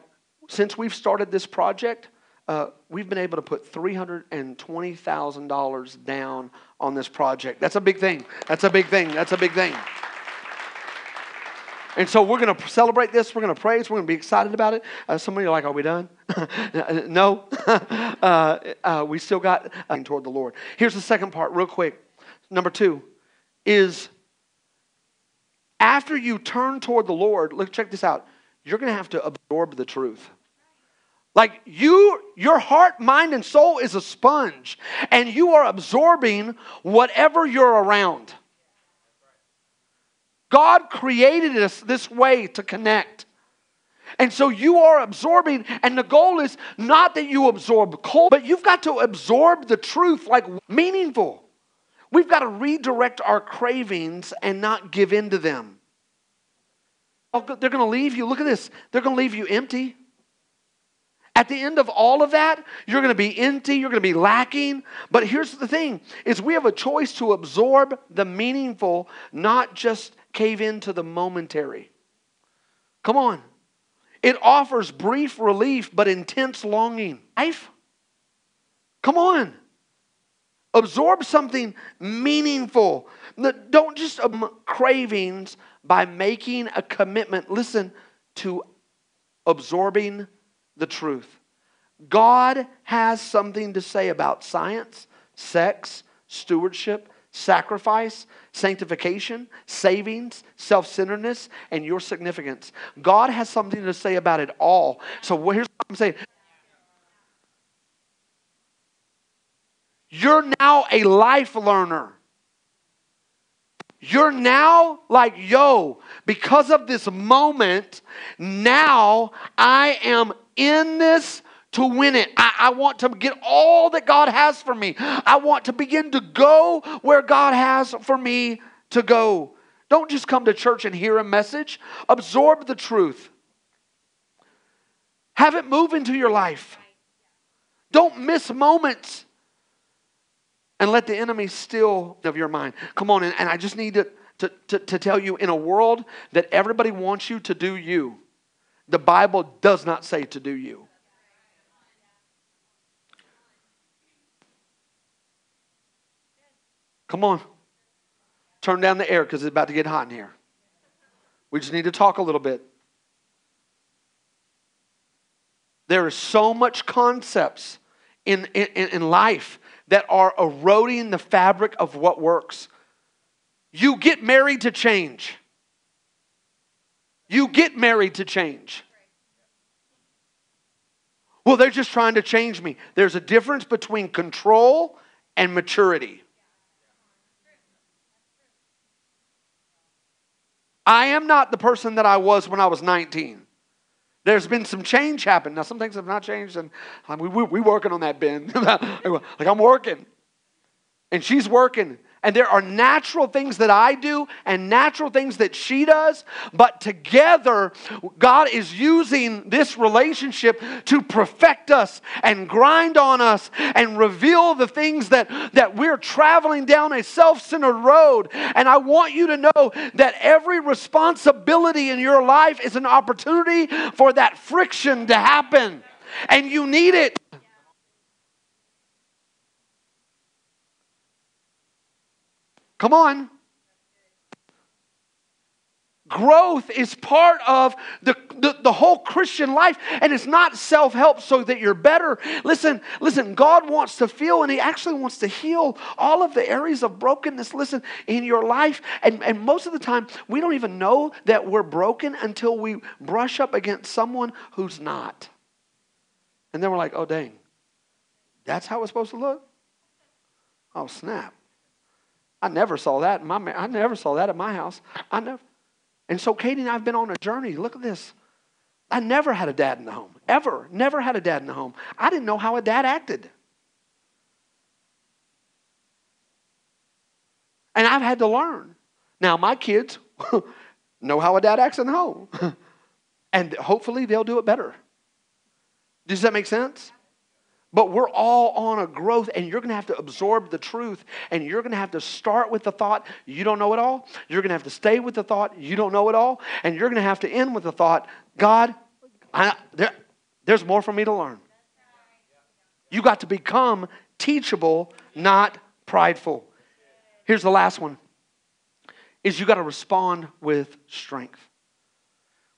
since we've started this project, uh, we've been able to put $320,000 down on this project. That's a big thing. That's a big thing. That's a big thing. And so we're going to celebrate this. We're going to praise. We're going to be excited about it. Uh, some of you are like, are we done? <laughs> no. <laughs> uh, uh, we still got uh, toward the Lord. Here's the second part, real quick. Number two is after you turn toward the Lord, look, check this out. You're going to have to absorb the truth. Like you, your heart, mind, and soul is a sponge, and you are absorbing whatever you're around. God created us this way to connect. And so you are absorbing, and the goal is not that you absorb cold, but you've got to absorb the truth like meaningful. We've got to redirect our cravings and not give in to them. Oh, they're going to leave you. Look at this. They're going to leave you empty. At the end of all of that, you're going to be empty, you're going to be lacking. But here's the thing is we have a choice to absorb the meaningful, not just cave into the momentary. Come on. It offers brief relief but intense longing. Life? Come on. Absorb something meaningful. Don't just um, cravings by making a commitment. Listen to absorbing the truth. God has something to say about science, sex, stewardship, sacrifice, sanctification, savings, self centeredness, and your significance. God has something to say about it all. So here's what I'm saying. You're now a life learner. You're now like, yo, because of this moment, now I am in this to win it. I, I, want to get all that God has for me. I want to begin to go where God has for me to go. Don't just come to church and hear a message, absorb the truth. Have it move into your life. Don't miss moments and let the enemy steal of your mind. Come on, and, and I just need to, to, to, to tell you in a world that everybody wants you to do you, the Bible does not say to do you. Come on. Turn down the air because it's about to get hot in here. We just need to talk a little bit. There is so much concepts in, in, in life that are eroding the fabric of what works. You get married to change. You get married to change. Well, they're just trying to change me. There's a difference between control and maturity. I am not the person that I was when I was 19. There's been some change happen. Now, some things have not changed, and we're we, we working on that, Ben. <laughs> like, I'm working. And she's working. And there are natural things that I do and natural things that she does, but together, God is using this relationship to perfect us and grind on us and reveal the things that, that we're traveling down a self centered road. And I want you to know that every responsibility in your life is an opportunity for that friction to happen. And you need it. Come on. Growth is part of the, the, the, whole Christian life, and it's not self help so that you're better. Listen, listen, God wants to feel and He actually wants to heal all of the areas of brokenness, listen, in your life. And, and most of the time, we don't even know that we're broken until we brush up against someone who's not. And then we're like, oh, dang, that's how it's supposed to look? Oh, snap. I never saw that in my I never saw that at my house. I never. And so Katie and I have been on a journey. Look at this. I never had a dad in the home. Ever. Never had a dad in the home. I didn't know how a dad acted. And I've had to learn. Now my kids <laughs> know how a dad acts in the home. <laughs> and hopefully they'll do it better. Does that make sense? But we're all on a growth, and you're to have to absorb the truth, and you're to have to start with the thought, you don't know it all. You're to have to stay with the thought, you don't know it all. And you're to have to end with the thought, God, I, there, there's more for me to learn. You got to become teachable, not prideful. Here's the last one is you got to respond with strength.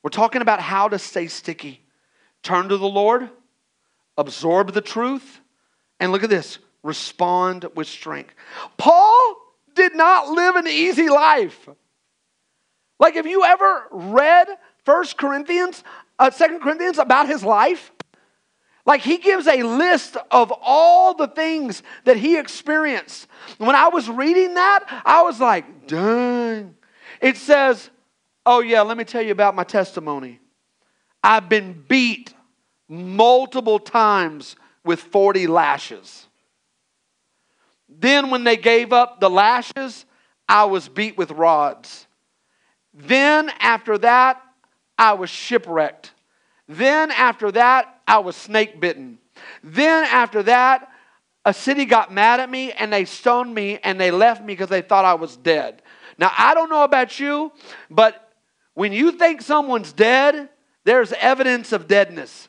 We're talking about how to stay sticky. Turn to the Lord absorb the truth, and look at this respond with strength. Paul did not live an easy life. Like, have you ever read First Corinthians, uh, Second Corinthians about his life? Like, he gives a list of all the things that he experienced. When I was reading that, I was like, dang. It says, oh, yeah, let me tell you about my testimony. I've been beat multiple times with 40 lashes. Then, when they gave up the lashes, I was beat with rods. Then, after that, I was shipwrecked. Then, after that, I was snake bitten. Then, after that, a city got mad at me and they stoned me and they left me because they thought I was dead. Now, I don't know about you, but when you think someone's dead, there's evidence of deadness.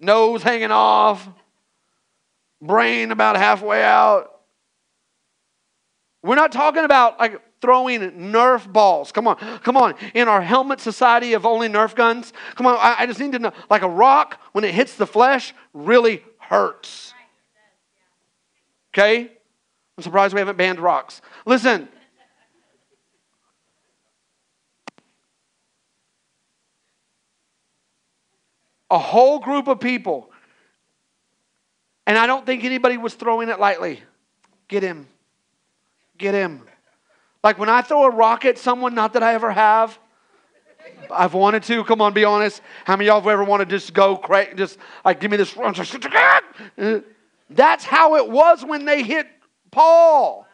Nose hanging off, brain about halfway out. We're not talking about like throwing Nerf balls. Come on, come on. In our helmet society of only Nerf guns, come on, I, I just need to know like a rock, when it hits the flesh, really hurts. Okay? I'm surprised we haven't banned rocks. Listen, a whole group of people. And I don't think anybody was throwing it lightly. Get him. Get him. Like when I throw a rock at someone, not that I ever have, I've wanted to. Come on, be honest. How many of y'all have ever wanted to just go crazy? Just like give me this. That's how it was when they hit Paul.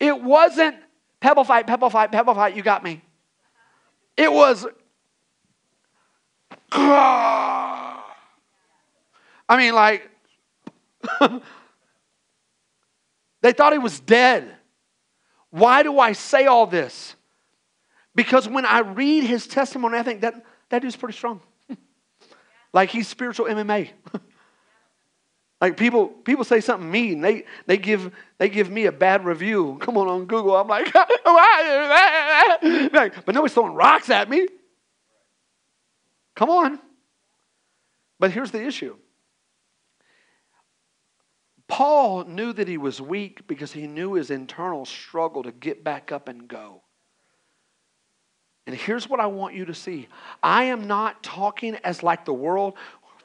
It wasn't pebble fight, pebble fight, pebble fight, you got me. It was, I mean, like, <laughs> they thought he was dead. Why do I say all this? Because when I read his testimony, I think that that dude's pretty strong. <laughs> like he's spiritual MMA. <laughs> like people people say something mean, they they give they give me a bad review. Come on on Google. I'm like, like but nobody's throwing rocks at me. Come on. But here's the issue. Paul knew that he was weak because he knew his internal struggle to get back up and go. And here's what I want you to see I am not talking as like the world.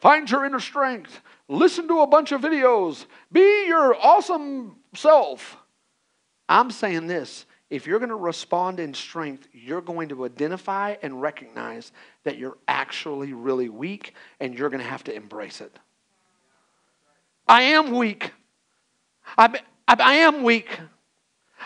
Find your inner strength. Listen to a bunch of videos. Be your awesome self. I'm saying this if you're going to respond in strength, you're going to identify and recognize that you're actually really weak and you're going to have to embrace it. I am weak. I, I, am weak.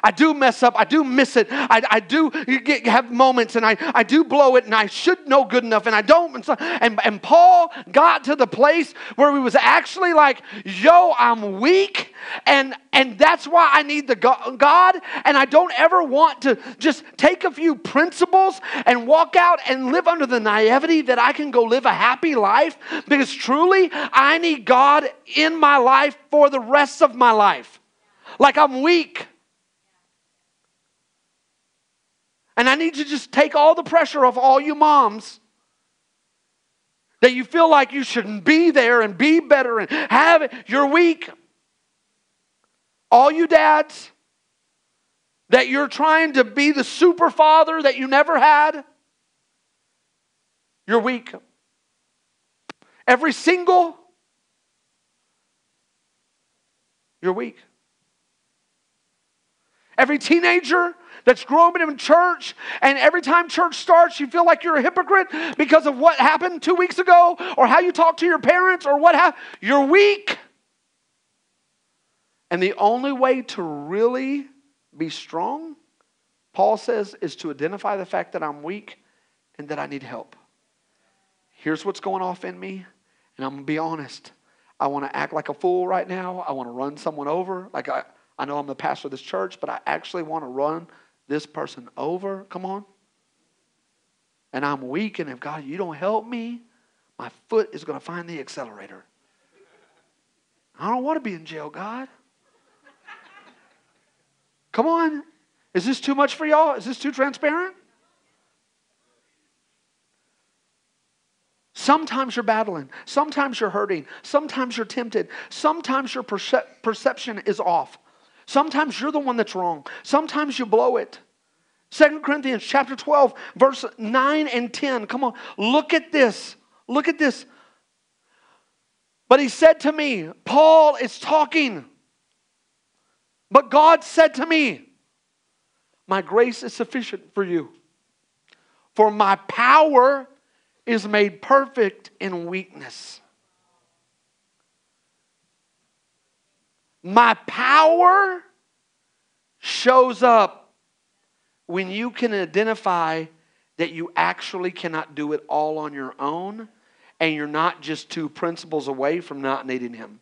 I do mess up. I do miss it. I, I do get, have moments and I, I do blow it and I should know good enough and I don't. And, so, and, and Paul got to the place where he was actually like, yo, I'm weak and, and that's why I need the God. And I don't ever want to just take a few principles and walk out and live under the naivety that I can go live a happy life because truly I need God in my life for the rest of my life. Like I'm weak. And I need to just take all the pressure off all you moms that you feel like you shouldn't be there and be better and have it. You're weak. All you dads that you're trying to be the super father that you never had, you're weak. Every single, you're weak. Every teenager that's growing in church, and every time church starts, you feel like you're a hypocrite because of what happened two weeks ago, or how you talk to your parents, or what happened. You're weak. And the only way to really be strong, Paul says, is to identify the fact that I'm weak and that I need help. Here's what's going off in me, and I'm going to be honest. I want to act like a fool right now. I want to run someone over. Like I, I know I'm the pastor of this church, but I actually want to run this person over. Come on. And I'm weak, and if God, you don't help me, my foot is going to find the accelerator. I don't want to be in jail, God. Come on. Is this too much for y'all? Is this too transparent? Sometimes you're battling. Sometimes you're hurting. Sometimes you're tempted. Sometimes your percep- perception is off. Sometimes you're the one that's wrong. Sometimes you blow it. Second Corinthians chapter 12, verse 9 and 10. Come on, look at this. Look at this. But he said to me, Paul is talking. But God said to me, My grace is sufficient for you, for my power is made perfect in weakness. My power shows up when you can identify that you actually cannot do it all on your own and you're not just two principles away from not needing Him.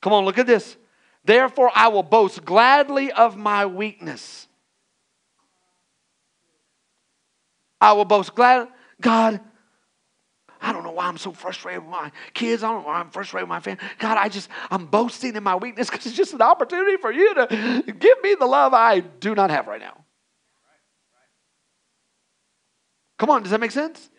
Come on, look at this. Therefore, I will boast gladly of my weakness. I will boast glad. God, I don't know why I'm so frustrated with my kids. I don't know why I'm frustrated with my family. God, I just, I'm boasting in my weakness because it's just an opportunity for you to give me the love I do not have right now. Come on, does that make sense?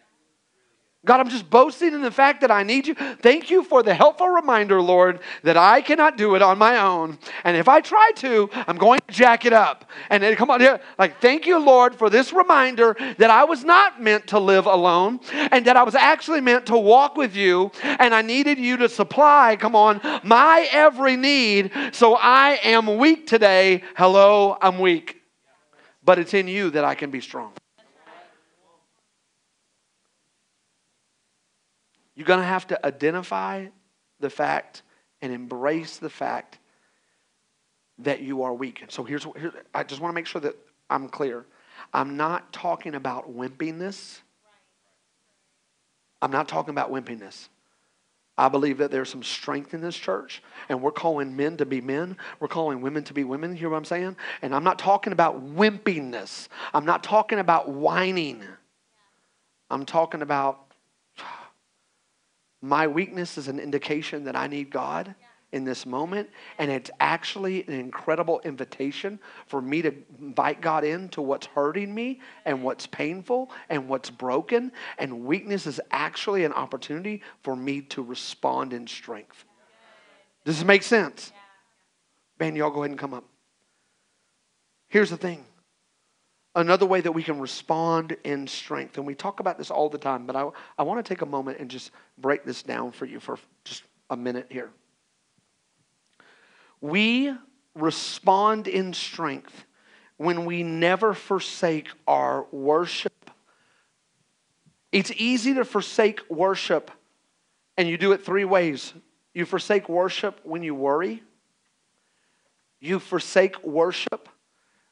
God, I'm just boasting in the fact that I need you. Thank you for the helpful reminder, Lord, that I cannot do it on my own. And if I try to, I'm going to jack it up. And then, come on here. Like, thank you, Lord, for this reminder that I was not meant to live alone and that I was actually meant to walk with you. And I needed you to supply, come on, my every need. So I am weak today. Hello, I'm weak. But it's in you that I can be strong. You're going to have to identify the fact and embrace the fact that you are weak. So here's, here, I just want to make sure that I'm clear. I'm not talking about wimpiness. I'm not talking about wimpiness. I believe that there's some strength in this church, and we're calling men to be men. We're calling women to be women. You hear what I'm saying? And I'm not talking about wimpiness. I'm not talking about whining. I'm talking about my weakness is an indication that I need God in this moment. And it's actually an incredible invitation for me to invite God into what's hurting me and what's painful and what's broken. And weakness is actually an opportunity for me to respond in strength. Does this make sense? Man, y'all go ahead and come up. Here's the thing another way that we can respond in strength, and we talk about this all the time, but I, I want to take a moment and just break this down for you for just a minute here. We respond in strength when we never forsake our worship. It's easy to forsake worship, and you do it three ways. You forsake worship when you worry, you forsake worship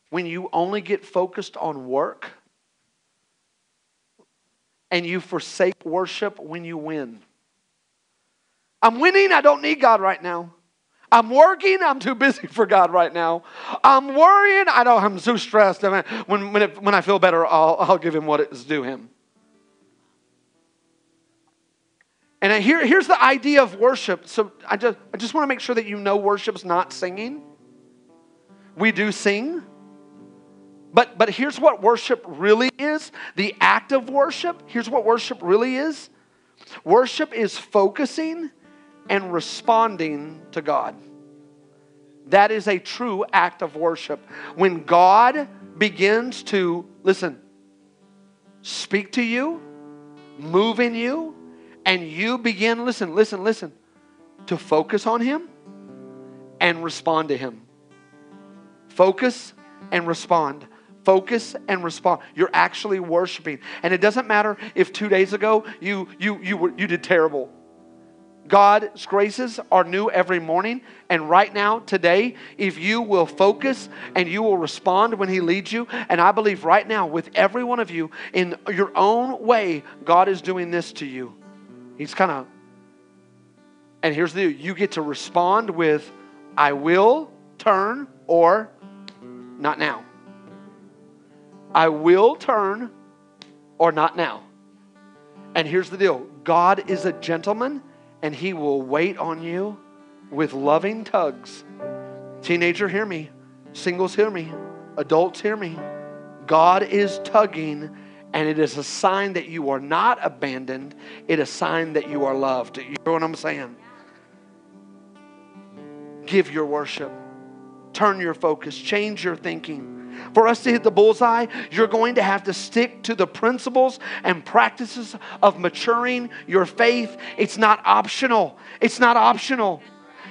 when you only get focused on work, and you forsake worship when you win. I'm winning, I don't need God right now. I'm working. I'm too busy for God right now. I'm worrying. I don't, I'm so stressed. when, when, it, when I feel better, I'll, I'll give him what is due him. And here, here's the idea of worship. So I just, I just want to make sure that you know worship's not singing. We do sing. But, but here's what worship really is the act of worship. Here's what worship really is worship is focusing and responding to God. That is a true act of worship. When God begins to, listen, speak to you, move in you, and you begin, listen, listen, listen, to focus on Him and respond to Him. Focus and respond. Focus and respond. You're actually worshiping. And it doesn't matter if two days ago you, you, you, were, you did terrible. God's graces are new every morning. And right now, today, if you will focus and you will respond when He leads you, and I believe right now, with every one of you, in your own way, God is doing this to you. He's kind of, and here's the you get to respond with, I will turn or not now. I will turn or not now. And here's the deal God is a gentleman and He will wait on you with loving tugs. Teenager, hear me. Singles, hear me. Adults, hear me. God is tugging, and it is a sign that you are not abandoned. It is a sign that you are loved. You know what I'm saying? Give your worship, turn your focus, change your thinking. For us to hit the bullseye, you're going to have to stick to the principles and practices of maturing your faith. It's not optional. It's not optional.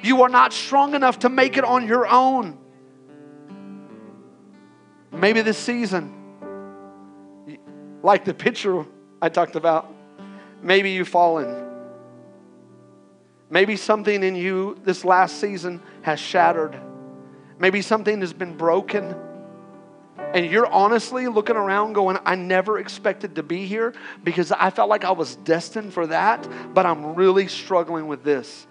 You are not strong enough to make it on your own. Maybe this season, like the picture I talked about, maybe you've fallen. Maybe something in you this last season has shattered. Maybe something has been broken and you're honestly looking around going, I never expected to be here because I felt like I was destined for that, but I'm really struggling with this.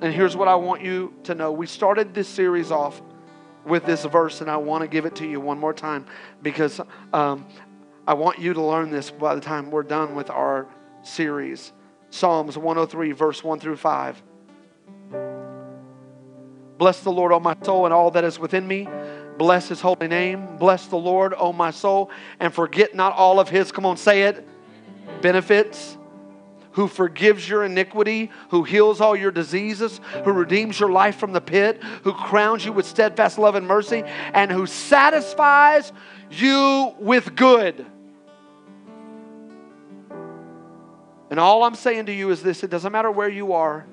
And here's what I want you to know. We started this series off with this verse, and I want to give it to you one more time because um, I want you to learn this by the time we're done with our series. Psalms 103, verse 1 through 5. Bless the Lord, O my soul, and all that is within me. Bless his holy name. Bless the Lord, O my soul, and forget not all of his, come on, say it, benefits. Who forgives your iniquity, who heals all your diseases, who redeems your life from the pit, who crowns you with steadfast love and mercy, and who satisfies you with good. And all I'm saying to you is this it doesn't matter where you are,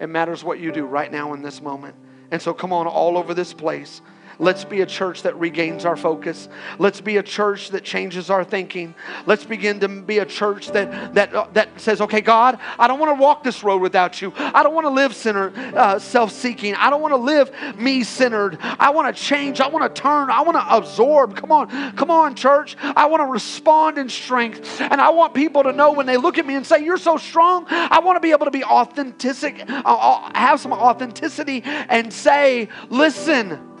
it matters what you do right now in this moment. And so, come on, all over this place. Let's be a church that regains our focus. Let's be a church that changes our thinking. Let's begin to be a church that that uh, that says, "Okay, God, I don't want to walk this road without you. I don't want to live centered, uh, self-seeking. I don't want to live me-centered. I want to change. I want to turn. I want to absorb. Come on, come on, church. I want to respond in strength, and I want people to know when they look at me and say, "You're so strong." I want to be able to be authentic, uh, uh have some authenticity, and say, "Listen."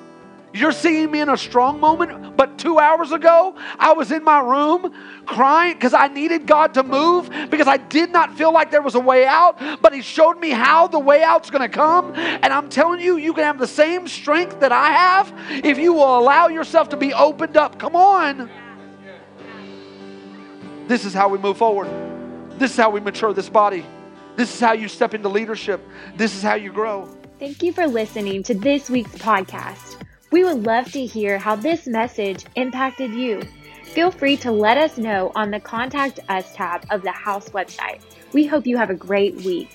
You're seeing me in a strong moment, but two hours ago, I was in my room crying because I needed God to move because I did not feel like there was a way out, but He showed me how the way out's going to come. And I'm telling you, you can have the same strength that I have if you will allow yourself to be opened up. Come on. This is how we move forward. This is how we mature this body. This is how you step into leadership. This is how you grow. Thank you for listening to this week's podcast. We would love to hear how this message impacted you. Feel free to let us know on the Contact Us tab of the House website. We hope you have a great week.